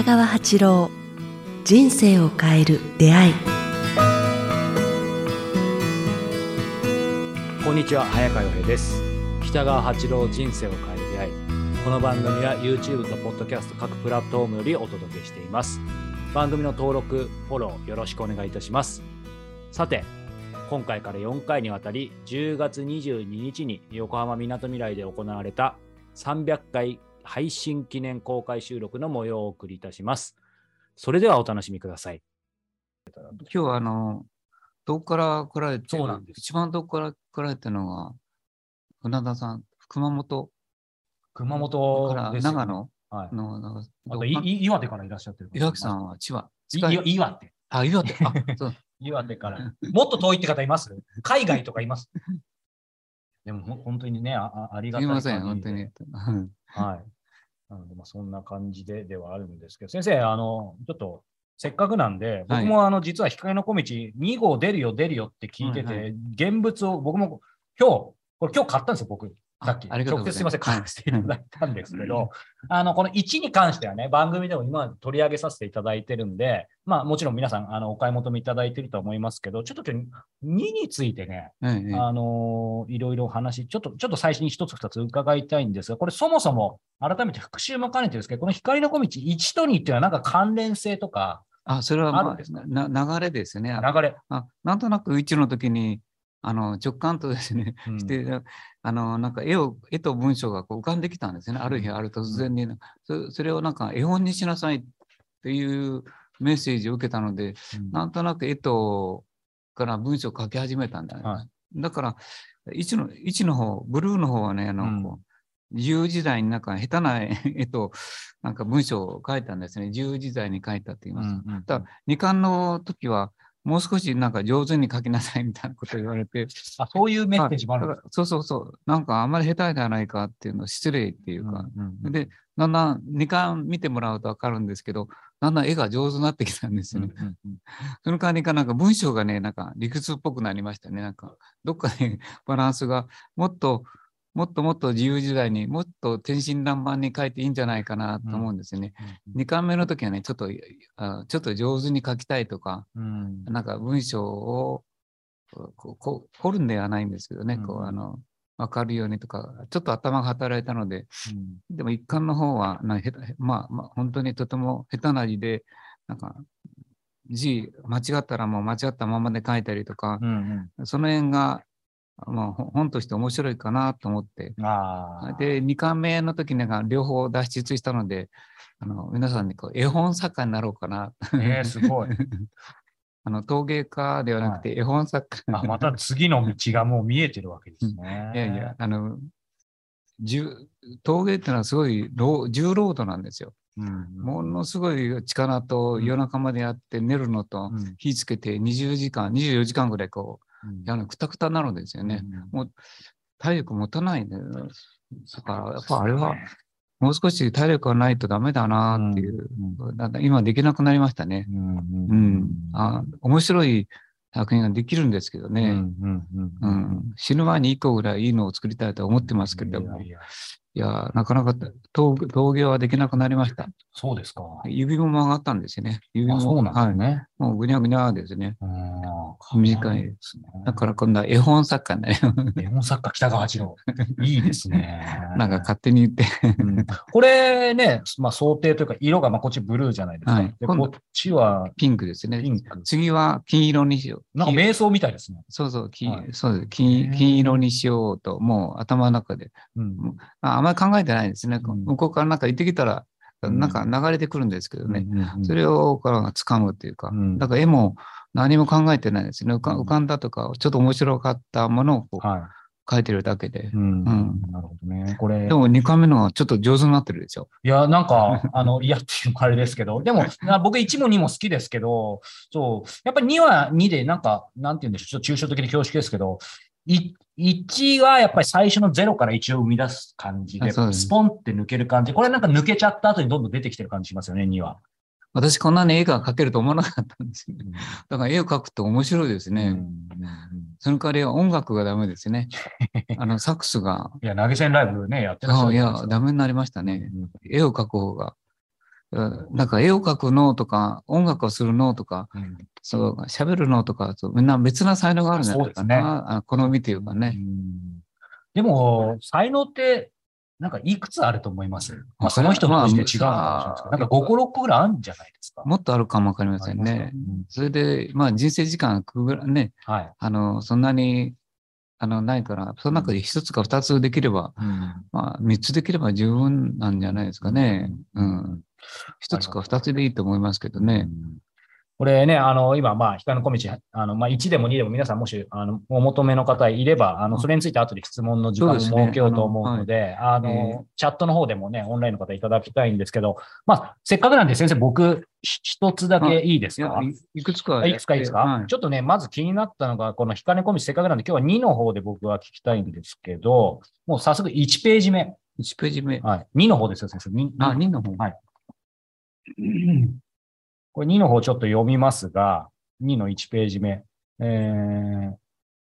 北川八郎人生を変える出会い。こんにちは早川洋平です。北川八郎人生を変える出会い。この番組は YouTube と Podcast 各プラットフォームよりお届けしています。番組の登録フォローよろしくお願いいたします。さて今回から4回にわたり10月22日に横浜みなとみらいで行われた300回配信記念公開収録の模様をお送りいたします。それではお楽しみください。今日はあの、どこから来られて、そうなんです。一番どこから来られたのが、船田さん、熊本？熊か本らですよ。長野？はい。あといい岩手からいらっしゃってる岩木さんは千葉。岩手。あ、岩手。あ、そう。岩手から。もっと遠いって方います？海外とかいます？でも本当にね、ああありがたいすみません、本当に。うんはい。なので、まあ、そんな感じでではあるんですけど、先生、あの、ちょっと、せっかくなんで、はい僕もあの、実は光の小道2号出るよ、出るよって聞いてて、はいは現物を僕も今日、これ今日買ったんですよ、僕。さっき。直接すいません、ございます買わせていただいたんですけど、あの、この1に関してはね、番組でも今取り上げさせていただいてるんで、まあもちろん皆さん、あの、お買い求めいただいてると思いますけど、ちょっと今日2についてね、あのいろいろ話、ちょっと、ちょっと最初に一つ二つ伺いたいんですが、これそもそも改めて復習も兼ねてですけど、この光の小道1と2っていうのはなんか関連性とかあ、それは、あまあるんですか？な流れですね。流れ、あなんとなく一の時に、あの直感とですね、うんして、あの、なんか絵を、絵と文章がこう浮かんできたんですね。ある日、うんある突然に、そそれをなんか絵本にしなさいっていうメッセージを受けたので、うんなんとなく絵とから文章を書き始めたんだよね。はだから、1の、一の方、ブルーの方はね、あの、うんこう自由時代になんか下手な絵と、なんか文章を書いたんですね。自由時代に書いたって言います。うんうんだ2巻の時は、もう少しなんか上手に書きなさいみたいなこと言われて、あそういうメッセージもあるんですだからそうそうそう、なんかあんまり下手じゃないかっていうの失礼っていうか、うんうんで、だんだん2巻見てもらうとわかるんですけど、だんだん絵が上手になってきたんですよね。うんうんその代わりかなんか文章がね、なんか理屈っぽくなりましたね。なんか、どっかでバランスがもっと、もっともっと自由時代にもっと天真爛漫に書いていいんじゃないかなと思うんですよね。うん。2巻目の時はね、ちょっと、あちょっと上手に書きたいとか、うん。なんか文章をこうこるんではないんですけどね、こうん。う、あの、わかるようにとか、ちょっと頭が働いたので、うん。でも一巻の方はな下手、まあ、まあ、本当にとても下手な字で、なんか、字間違ったらもう間違ったままで書いたりとかう、ん。その辺が、まあ、ほ本として面白いかなと思って、で、2巻目の時になんか両方脱出したので、あの皆さんにこう絵本作家になろうかな。えー、すごい。あの陶芸家ではなくて絵本作家。あまた次の道がもう見えてるわけですね。いやいや、あの、重陶芸ってのはすごい労重労働なんですよ。うんものすごい力とうん夜中までやって寝るのとうん火つけて20時間、24時間ぐらいこうん。う、やるのくたくたになるんですよね。うん。もう体力持たないんだよ。だから、やっぱあれは、もう少し体力がないとダメだなっていう、だん。今できなくなりましたね。うん。うん。あ面白い作品ができるんですけどね。うん。うん。うん。うん、死ぬ前に1個ぐらいいいのを作りたいと思ってますけれども、いいやなかなか陶陶芸はできなくなりました。そうですか。指も曲がったんですよね。指も。あそうなんですはい。ね。もうぐにゃぐにゃですね。うん短いですね。だから今度は絵本作家になり絵本作家北川八郎。いいですね。なんか勝手に言って。うんこれね、まあ想定というか色がまあこっちブルーじゃないですか。はいこっちはピンクですね。ピンク。次は金色にしよう。金なんか瞑想みたいですね。そうそう、金はいそうですへ金。ー金色にしようと、もう頭の中で。うんああんまり考えてないですね。うん向こうからなんか行ってきたら、うんなんか流れてくるんですけどね。それをから掴むっていうか、うんだから絵も何も考えてないですね。浮かうん浮かんだとか、ちょっと面白かったものをこうは描いてるだけでなるほどね。これで。も2回目のはちょっと上手になってるでしょ。いや、なんか、あの、嫌っていうのもあれですけど、でも、な僕1も2も好きですけど、そう、やっぱり2は2で、なんか、なんて言うんでしょう、ちょっと抽象的で恐縮ですけど、い1はやっぱり最初の0から1を生み出す感じで、スポンって抜ける感じ。これなんか抜けちゃった後にどんどん出てきてる感じしますよね、2は。私こんなに絵が描けると思わなかったんですよね。だから絵を描くと面白いですね。うんその代わりは音楽がダメですね。あの、サックスが、いや、投げ銭ライブね、やってらっしゃるあいやダメになりましたね。絵を描く方が。なんか絵を描く脳とか、音楽をする脳とか、うんそう、喋る脳とか、そうみんな別な才能があるんじゃないですねな。あ好みというかね。でも、才能って、なんかいくつあると思います？まあ、その人の人で違うのかなんか5個、6個ぐらいあるんじゃないですか？もっとあるかもわかりませんね。それで、まあ人生時間くぐらね、はい。あの、そんなに、あの、ないから、その中で一つか二つできれば、うんまあ三つできれば十分なんじゃないですかね。ううんん。一つか二つでいいと思いますけどね。これね、あの、今、まあ、光の小道、あの、まあ、1でも2でも皆さんもし、あの、お求めの方いれば、あの、それについて後で質問の時間を設けようと思うので、あの、えチャットの方でもね、オンラインの方いただきたいんですけど、まあ、せっかくなんで先生、僕、ひ一つだけいいですか、いいくつかあいくつかいいですか、はいちょっとね、まず気になったのが、この光小道、せっかくなんで、今日は2の方で僕は聞きたいんですけど、もう早速1ページ目。1ページ目。はい。2の方ですよ、先生。2, あ、2の方。はい これ2の方ちょっと読みますが、2の1ページ目。えー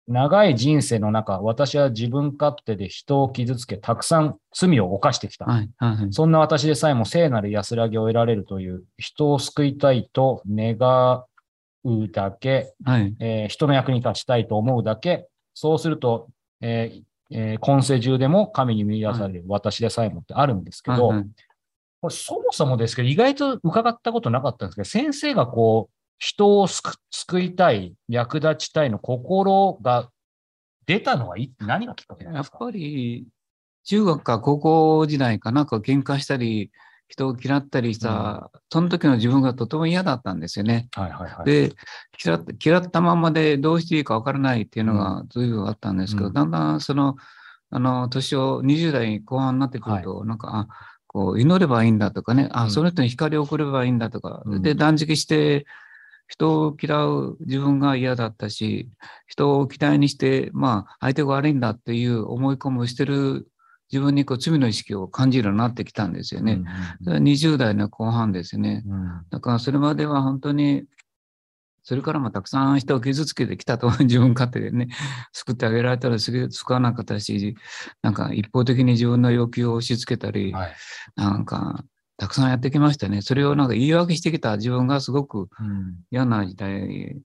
長い人生の中、私は自分勝手で人を傷つけ、たくさん罪を犯してきた。はい、はいはい。そんな私でさえも聖なる安らぎを得られるという、人を救いたいと願うだけ、はい。えー人の役に立ちたいと思うだけ、そうすると、えーえー今世中でも神に見出される私でさえもってあるんですけど、はいはいこれそもそもですけど、意外と伺ったことなかったんですけど、先生がこう、人を救救いたい、役立ちたいの心が出たのはい何がきっかけなんですか？やっぱり、中学か高校時代かなんか喧嘩したり、人を嫌ったりした、その時の自分がとても嫌だったんですよね。はいはいはい。で嫌っ、嫌ったままでどうしていいかわからないっていうのが随分あったんですけど、うん。だんだんその、あの、年を20代後半になってくると、なんか、あこう、祈ればいいんだとかね、あ、うん。その人に光を送ればいいんだとか、うん。で、断食して、人を嫌う自分が嫌だったし、人を嫌いにして、まあ、相手が悪いんだっていう思い込みをしてる自分にこう罪の意識を感じるようになってきたんですよね。それは20代の後半ですね。うんうん。だからそれまでは本当に、それからもたくさん人を傷つけてきたと、自分勝手でね、救ってあげられたら救救わなかったし、なんか一方的に自分の要求を押し付けたり、はいなんかたくさんやってきましたね。それをなんか言い訳してきた自分がすごくうん嫌な時代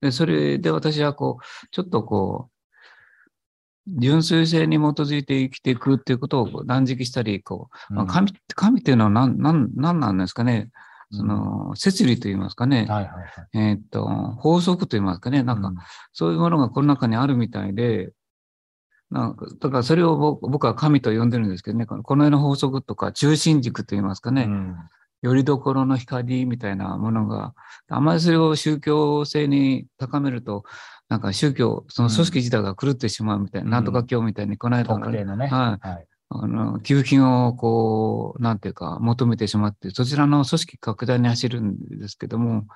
で、それで私はこう、ちょっとこう、純粋性に基づいて生きていくっていうことを断食したり、こう、まあ、神神っていうのは何何何なんですかね。その、摂理と言いますかね。はいはいはい。えーっと、法則と言いますかね。なんか、そういうものがこの中にあるみたいで、なんか、だからそれを僕僕は神と呼んでるんですけどね、この世の法則とか中心軸と言いますかね、うんよりどころの光みたいなものが、あまりそれを宗教性に高めると、なんか宗教、その組織自体が狂ってしまうみたいな、うんなんとか教みたいに、この間ね。はいはい。あの、給付金をこう、なんていうか、求めてしまって、そちらの組織拡大に走るんですけども、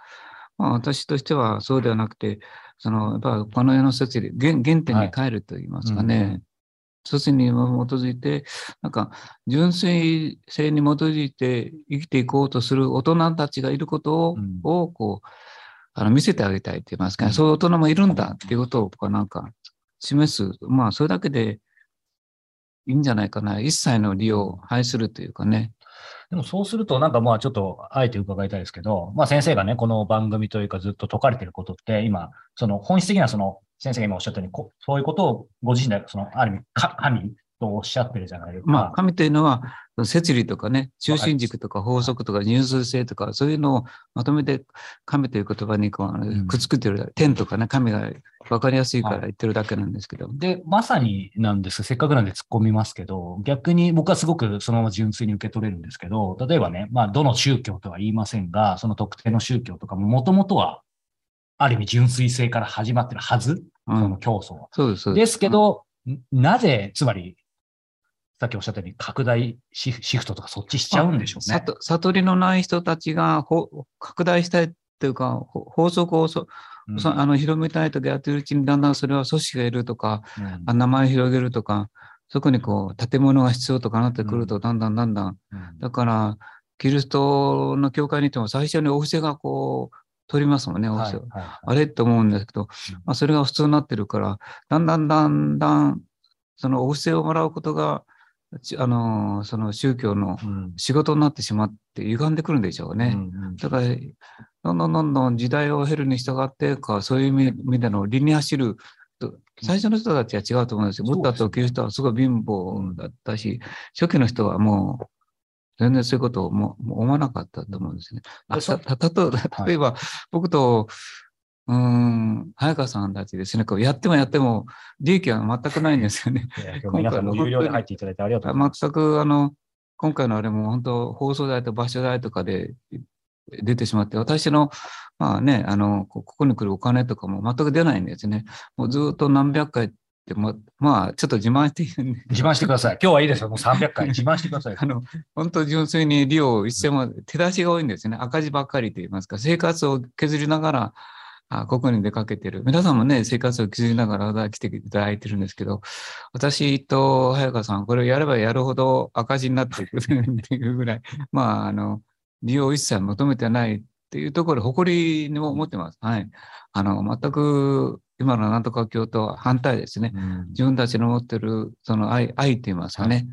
まあ、私としてはそうではなくて、その、やっぱこの世の説理、原原点に帰ると言いますかね、はいうん。説に基づいて、なんか、純粋性に基づいて生きていこうとする大人たちがいることを、うん。をこう、あの見せてあげたいと言いますか、うん。そういう大人もいるんだっていうことを僕はなんか示す。まあ、それだけでいいんじゃないかな。一切の利を排するというかね。でもそうすると、なんかまあちょっと、あえて伺いたいですけど、まあ先生がね、この番組というかずっと説かれてることって、今、その本質的なその、先生が今おっしゃったように、こそういうことをご自身で、その、ある意味、か神とおっしゃってるじゃないですか。まあ、神というのは、摂理とかね、中心軸とか法則とか入数性とか、そういうのをまとめて、神という言葉にこうくっつけてる、天とかね、神が分かりやすいからはい言ってるだけなんですけど。で、まさになんですせっかくなんで突っ込みますけど、逆に僕はすごくそのまま純粋に受け取れるんですけど、例えばね、まあ、どの宗教とは言いませんが、その特定の宗教とかももともとは、ある意味純粋性から始まってるはず、うんその競争は。そうです。でですけど、んなぜ、つまり、さっきおっしゃったように拡大シフトとかそっちしちゃうんでしょうね。悟悟りのない人たちがほ拡大したいというか、ほ法則をそ、うん。そあの広めたいとかやってるうちに、だんだんそれは組織がいるとか、うん。あ名前を広げるとか、そこにこう建物が必要とかなってくると、だんだんだんだん、うん。だから、キリストの教会にいても最初にお布施がこう、取りますもんね、お布施を。はいはい。あれと思うんですけどうん、まあ、それが普通になってるから、だんだんだんだん、そのお布施をもらうことが、ちあのーその宗教のうん仕事になってしまって歪んでくるんでしょうね。うんうんだから、どんどんどんどん時代を経るに従ってか、そういう意味での理に走ると、最初の人たちは違うと思うんですよ。ブッダとキリストはすごい貧乏だったし、初期の人はもう、全然そういうことをも思わなかったと思うんですね。あたたと例えば、僕と、うーん、早川さんたちですね、こうやってもやっても利益は全くないんですよね。皆さんも有料で入っていただいてありがとうございます。全くあの、今回のあれも本当放送代と場所代とかで出てしまって、私の、まあね、あの、こここに来るお金とかも全く出ないんですね。もうずっと何百回って、ままあ、ちょっと自慢して自慢してください。今日はいいですよ。もう300回自慢してください。あの、本当純粋に利用一銭も手出しが多いんですね。赤字ばっかりと言いますか、生活を削りながら、あここに出かけてる。皆さんもね、生活を削りながら来ていただいてるんですけど、私と早川さん、これをやればやるほど赤字になっていくっていうぐらい、まあ、あの、利用一切求めてないっていうところ、誇りにも持ってます。はい。あの、全く今のなんとか教と反対ですね。うん自分たちの持ってるその愛、愛と言いますかね。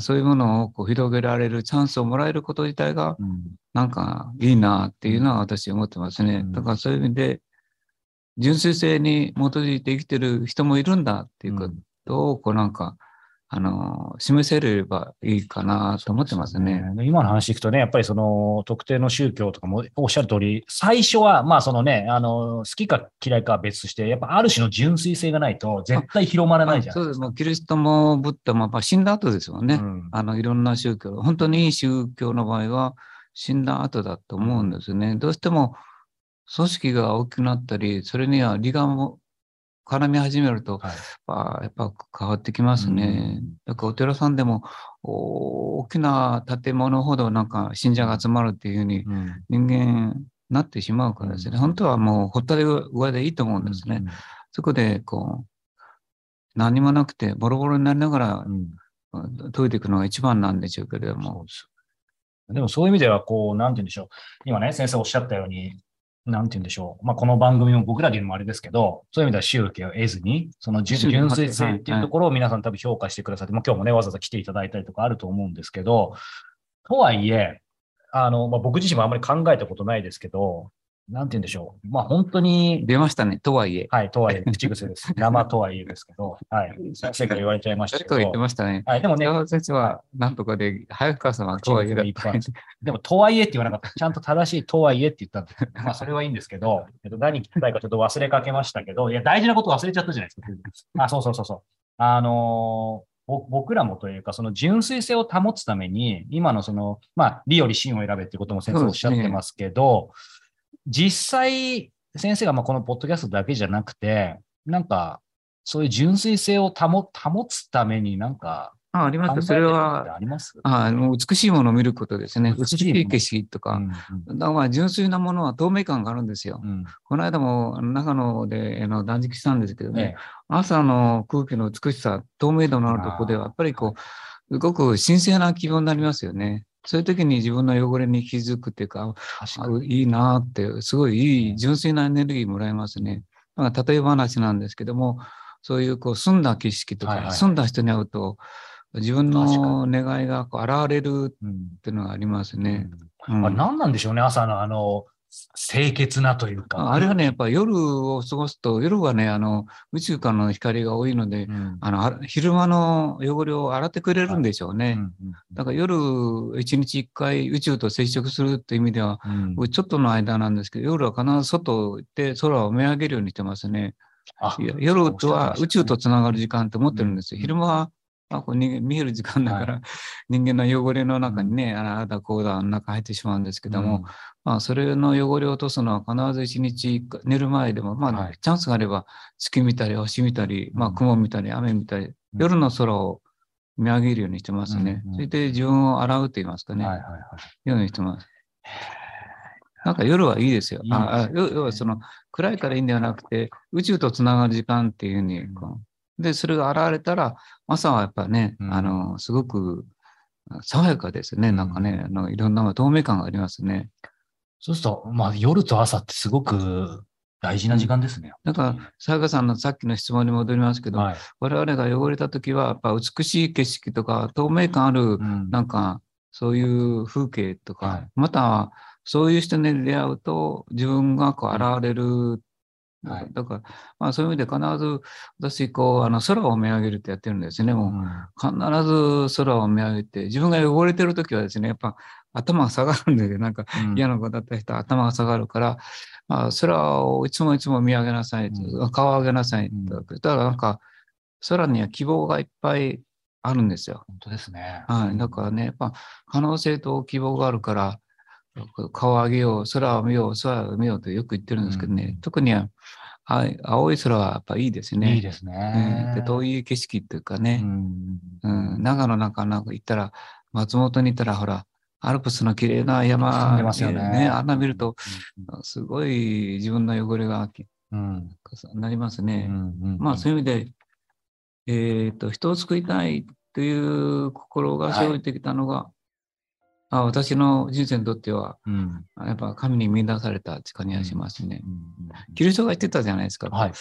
そういうものをこう広げられるチャンスをもらえること自体が、うん。なんかいいなっていうのは私は思ってますね。うん。だからそういう意味で、純粋性に基づいて生きてる人もいるんだっていうことを、こうなんか、あの、示せればいいかなと思ってますね。で今の話聞くとね、やっぱりその特定の宗教とかもおっしゃる通り、最初は、まあそのね、あの、好きか嫌いかは別として、やっぱある種の純粋性がないと絶対広まらないじゃん。そうです。もうキリストもブッダも、まあ、死んだ後ですよね。うんあの、いろんな宗教、本当にいい宗教の場合は死んだ後だと思うんですね。どうしても組織が大きくなったり、それには利害も絡み始めると、はいあやっぱ変わってきますね。うんだからお寺さんでもお大きな建物ほどなんか信者が集まるっていうふうにうん人間なってしまうからですね。うん本当はもうほったで上でいいと思うんですね。そこでこう何もなくてボロボロになりながらうん解いていくのが一番なんでしょうけれども。でもそういう意味では、こう、なんて言うんでしょう。今ね、先生おっしゃったように、なんて言うんでしょう。まあ、この番組も僕らで言うのもあれですけど、そういう意味では集計を得ずに、その純粋性っていうところを皆さん多分評価してくださって、まあ、今日もね、わざわざ来ていただいたりとかあると思うんですけど、とはいえ、あの、まあ、僕自身もあんまり考えたことないですけど、なんて言うんでしょう。まあ、本当に、出ましたね、とはいえ。はい、とはいえ、口癖です。生とはいえですけど、はい。先生から言われちゃいましたけど言って。ましたね。はい、でもね、先生はなんとかで、早川さんはとはいえだった。でも、とはいえって言わなかった。ちゃんと正しいとはいえって言ったんで まあ、それはいいんですけど、えっと、何聞きたいかちょっと忘れかけましたけど、いや、大事なこと忘れちゃったじゃないですか。あ、そうそうそうそう。あのーぼ僕らもというか、その純粋性を保つために、今のその、まあ、理より真を選べっていうことも先生おっしゃってますけど、実際、先生がまあこのポッドキャストだけじゃなくて、なんか、そういう純粋性を保保つためになんかああります。それは、あります？ああの美しいものを見ることですね。美しい景色とか。うんだからまあ純粋なものは透明感があるんですよ。うんこの間も長野であの断食したんですけどえね、朝の空気の美しさ、透明度のあるところでは、やっぱりこう、すごく神聖な気分になりますよね。そういう時に自分の汚れに気づくっていうか、確かいいなって、すごいいい純粋なエネルギーもらえますね。まあ、例え話なんですけども、そういうこう澄んだ景色とか、はいはい澄んだ人に会うと、自分の願いがこう現れるうんっていうのがありますね。うんうんあれ何なんでしょうね、朝のあの、清潔なというか。あれはね、やっぱ夜を過ごすと、夜はね、あの宇宙からの光が多いので、うんあのあ昼間の汚れを洗ってくれるんでしょうね。うんうんだから夜一日一回宇宙と接触するっていう意味では、うん僕ちょっとの間なんですけど、夜は必ず外行って空を見上げるようにしてますね。夜とは宇宙とつながる時間って思ってるんですよ。うん昼間はあこう人間見える時間だから、人間の汚れの中にね、あらあだこうだ、中入ってしまうんですけども、まあ、それの汚れを落とすのは必ず一日寝る前でも、まあ、はい。チチャンスがあれば月見たり星見たり、まあ、うん雲見たり雨見たり、夜の空を見上げるようにしてますね。うんうんそれで自分を洗うと言いますかね、はいはいはい。ようにしてます。なんか夜はいいですよ。いいですね。ああ要要はその暗いからいいんではなくて、宇宙とつながる時間っていうふうにこう、で、それが現れたら、朝はやっぱね、うんあの、すごく爽やかですね。なんかね、あのいろんな透明感がありますね。そうすると、まあ夜と朝ってすごく大事な時間ですね。だから、さやかさんのさっきの質問に戻りますけど、はい。我々が汚れた時は、やっぱ美しい景色とか、透明感ある、うんなんか、そういう風景とか、はいまたは、そういう人に出会うと、自分がこう現れる。はいだから、まあそういう意味で必ず、私、こう、あの、空を見上げるってやってるんですね。もう、必ず空を見上げて、自分が汚れてる時はですね、やっぱ頭が下がるんで、なんかうん嫌なことだった人は頭が下がるから、まあ、空をいつもいつも見上げなさい、う顔を上げなさい。うんだからなんか、空には希望がいっぱいあるんですよ。本当ですね。はい。だからね、やっぱ可能性と希望があるから、顔を上げよう、空を見よう、空を見ようとよく言ってるんですけどね、うん特にはあ青い空はやっぱいいですね。いいですえねー。で遠い景色っていうかうね、んうん長野なんかなんか行ったら、松本に行ったら、ほら、アルプスの綺麗な山、住んでますよね。あんな見ると、すごい自分の汚れがうん。なりますうん。ね。うんまあそういう意味で、えっ、と、人を救いたいという心が生じてきたのが、あ私の人生にとっては、うん。やっぱ神に見出された感じがしますね。うんキリストが言ってたじゃないですか。はい。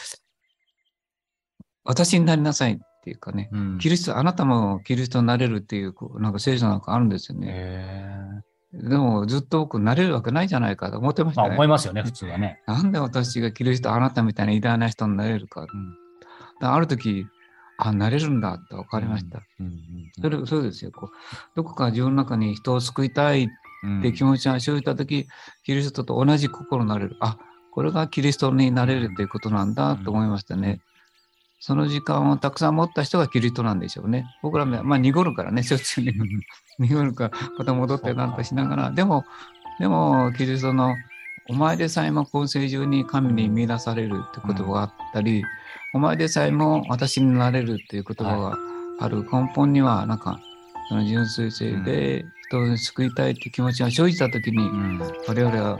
私になりなさいっていうかね。うんキリスト、あなたもキリストになれるっていう、なんか聖書なんかあるんですよね。へでもずっと僕なれるわけないじゃないかと思ってましまあたね。思いますよね、普通はね。なんで私がキリスト、あなたみたいな偉大な人になれるか。だからある時、あ、なれるんだって分かりました。うん。それそうですよこう。どこか自分の中に人を救いたいっうんて気持ちが生じた時、キリストと同じ心になれる。あ、これがキリストになれるということなんだと思いましたね。その時間をたくさん持った人がキリストなんでしょうね。僕らも、まあ、濁るからね、しょっちゅうね。濁るから、また戻ってなんかしながら。でも、でも、キリストの、お前でさえも今世中に神に見出されるって言葉があったり、お前でさえも私になれるっていう言葉がある根本には、なんか、その純粋性で人を救いたいって気持ちが生じたときに、うん我々は、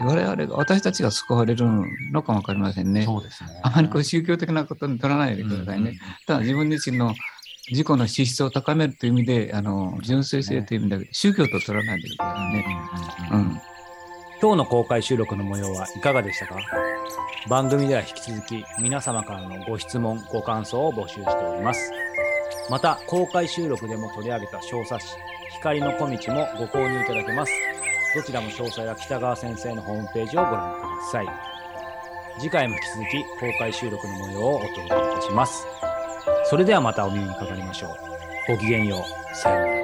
我々が、私たちが救われるのかもわかりませんね。そうですね。あまりこう宗教的なことに取らないでくださいね。ただ自分自身の自己の資質を高めるという意味で、あの純粋性という意味で、宗教と取らないでくださいね。うん。今日の公開収録の模様はいかがでしたか？番組では引き続き皆様からのご質問、ご感想を募集しております。また、公開収録でも取り上げた小冊子、光の小道もご購入いただけます。どちらも詳細は北川先生のホームページをご覧ください。次回も引き続き公開収録の模様をお届けいたします。それではまたお耳にかかりましょう。ごきげんよう。さようなら。